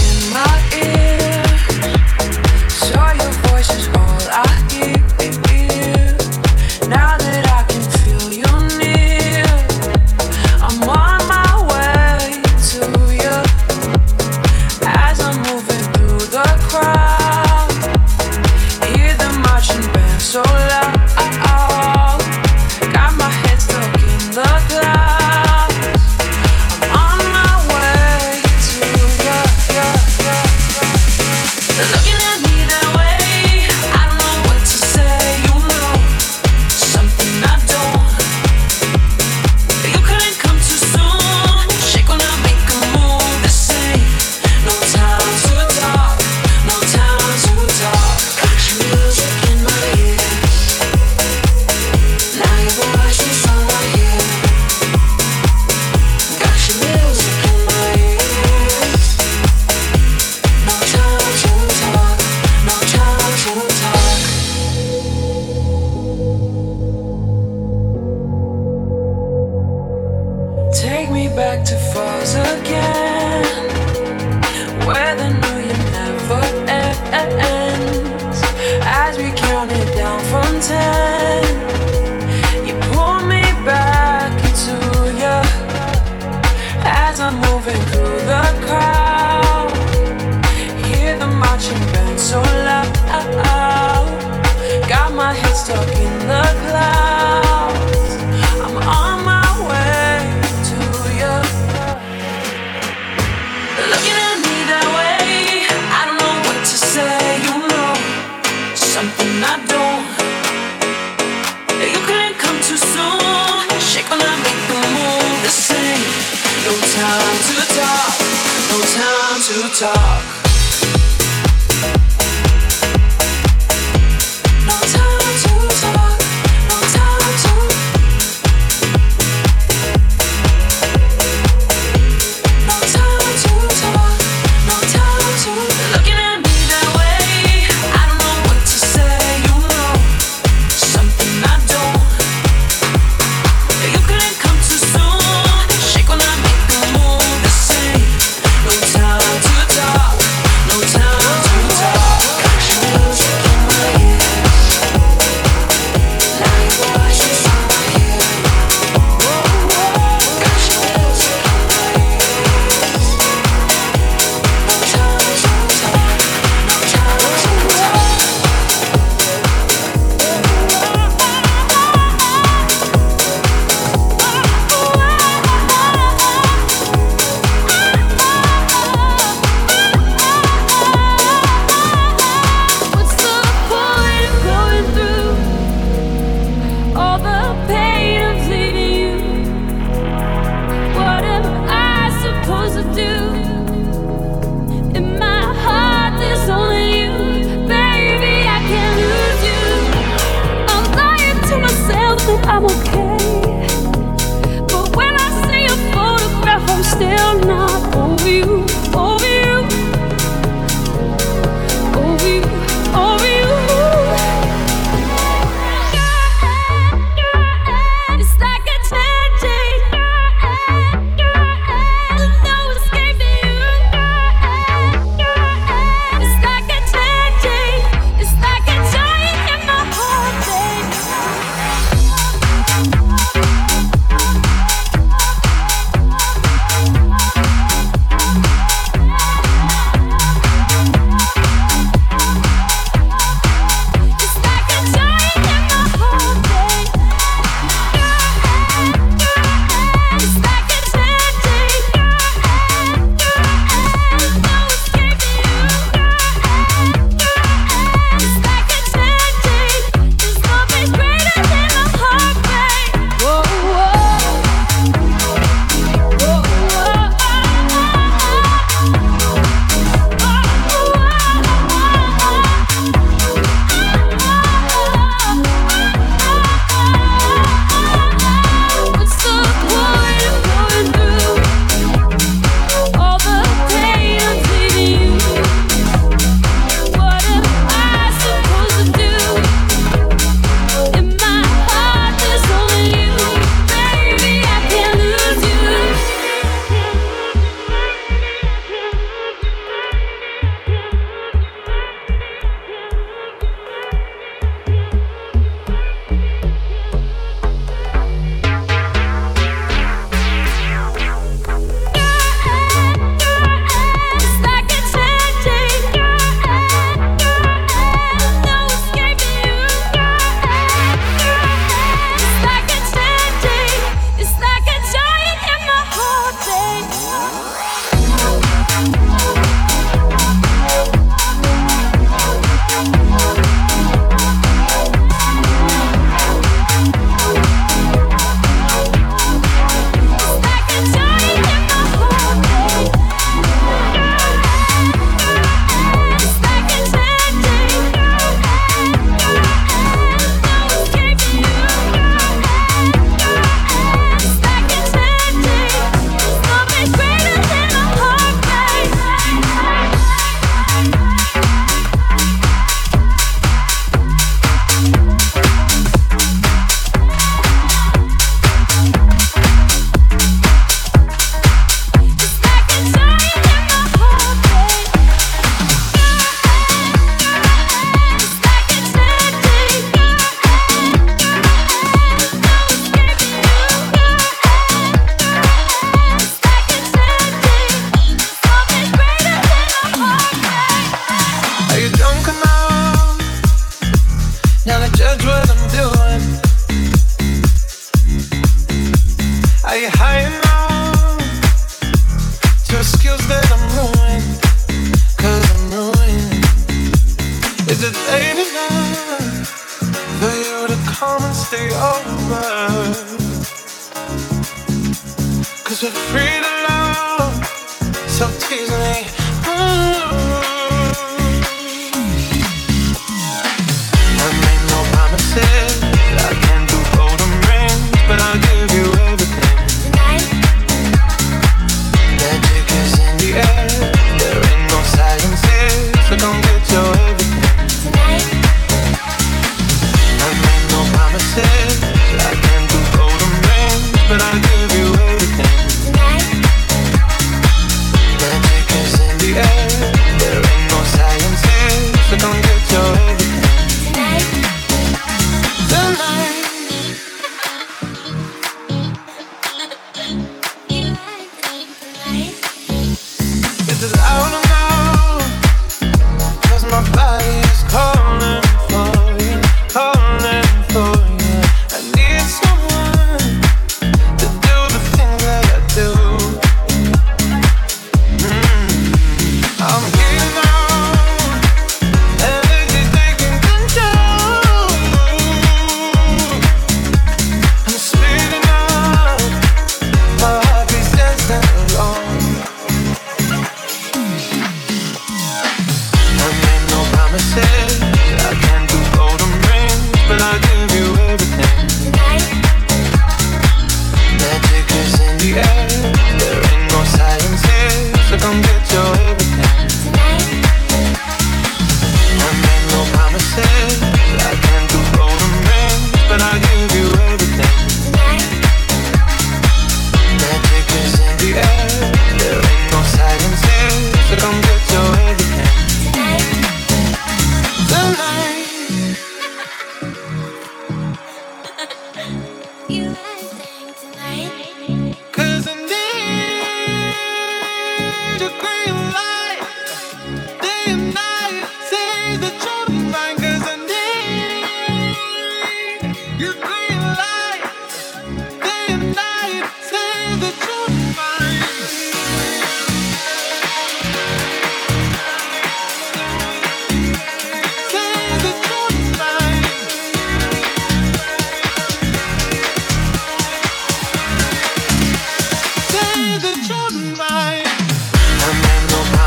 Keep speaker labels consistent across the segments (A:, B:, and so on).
A: in my ear. so your voice is all I hear. Talk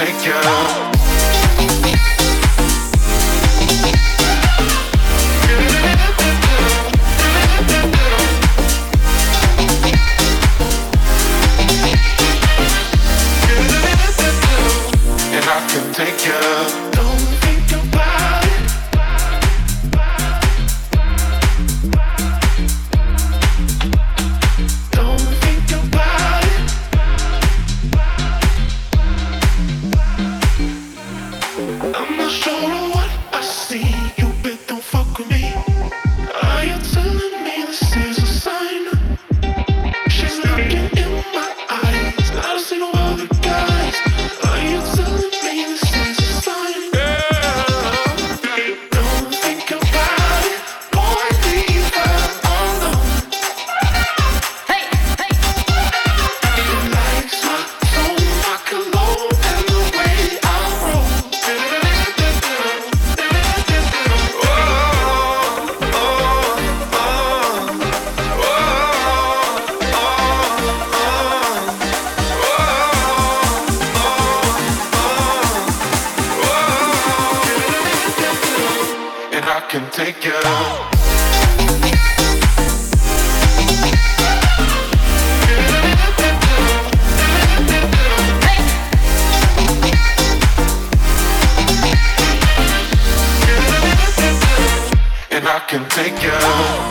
B: insecure. take you.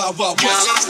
C: wow, wow, wow.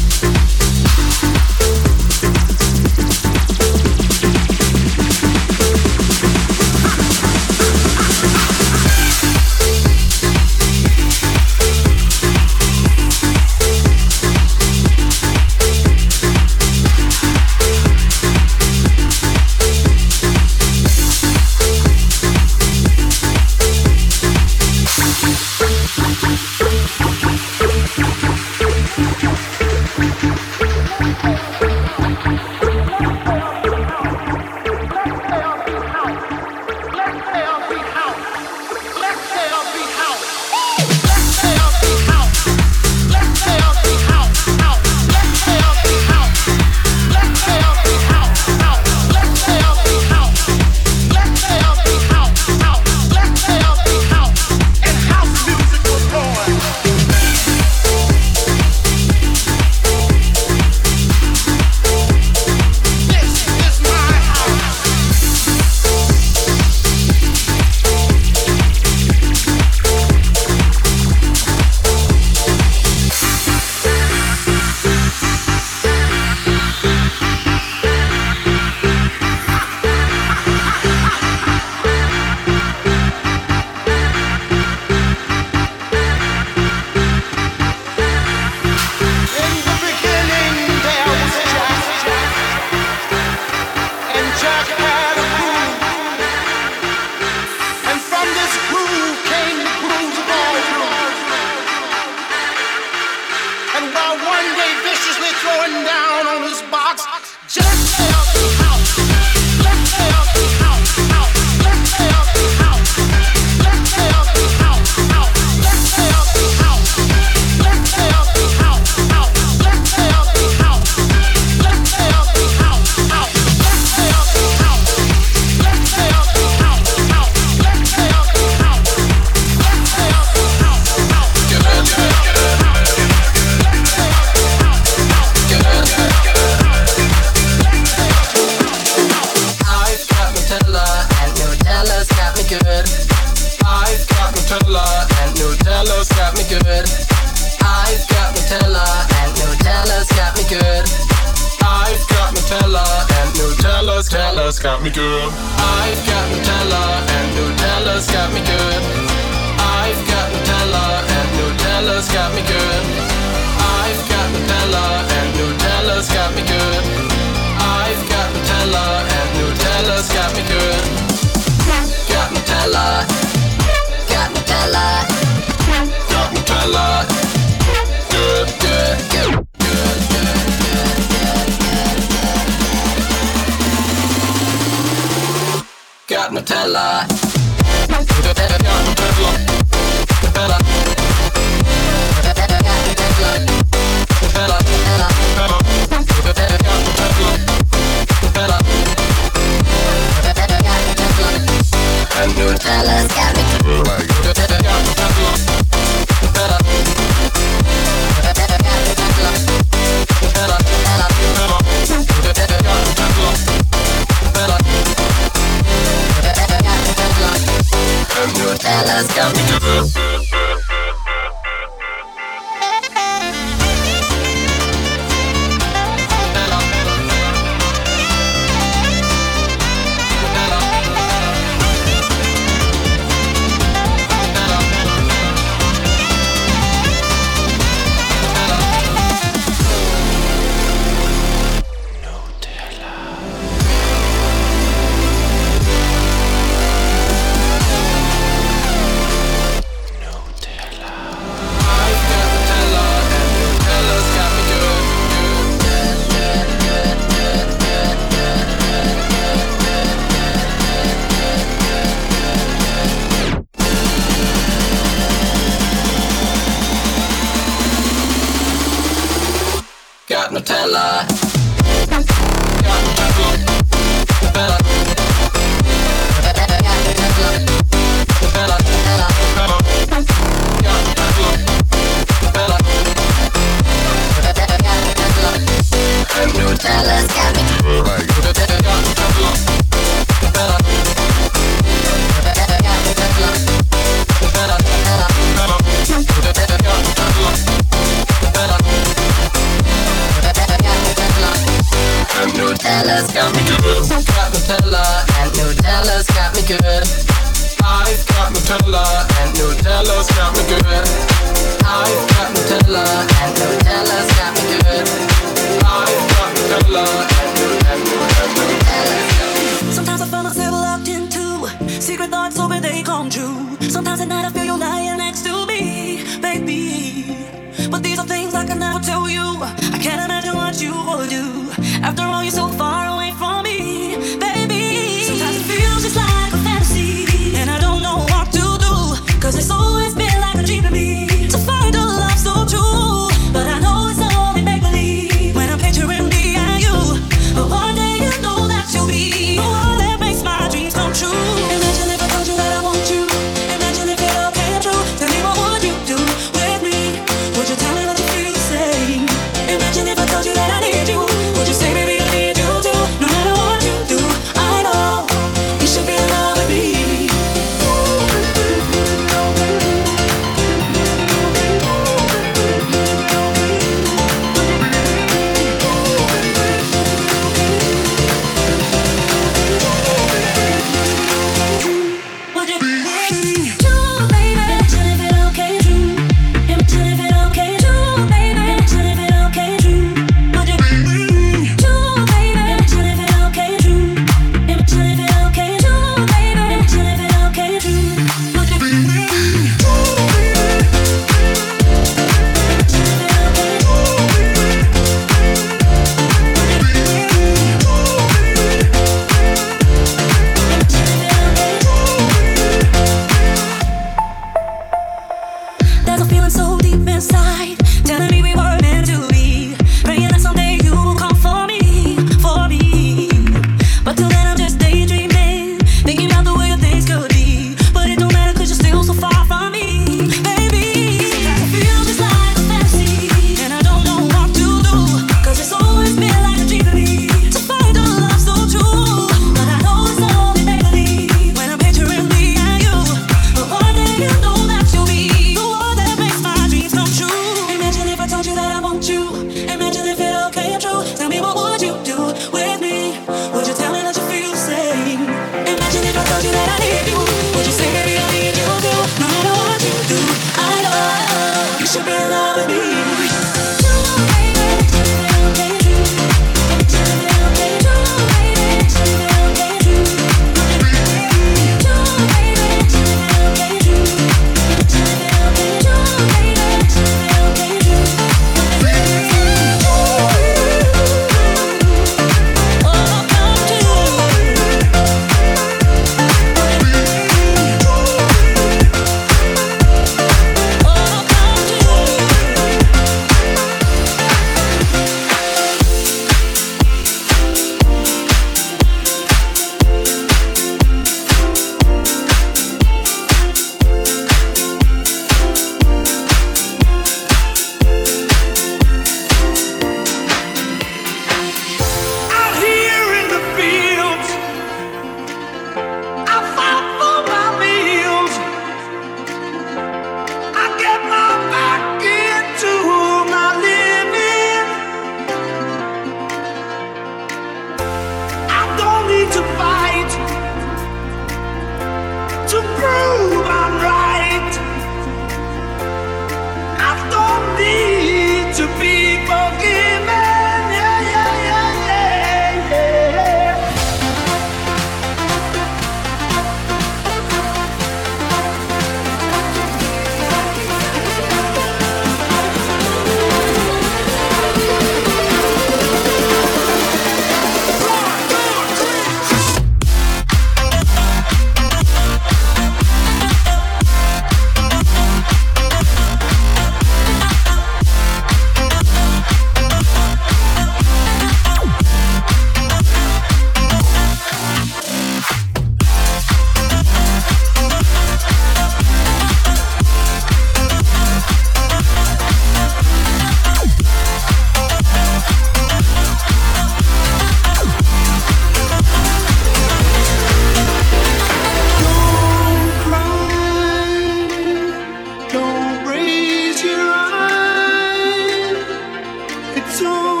D: soul.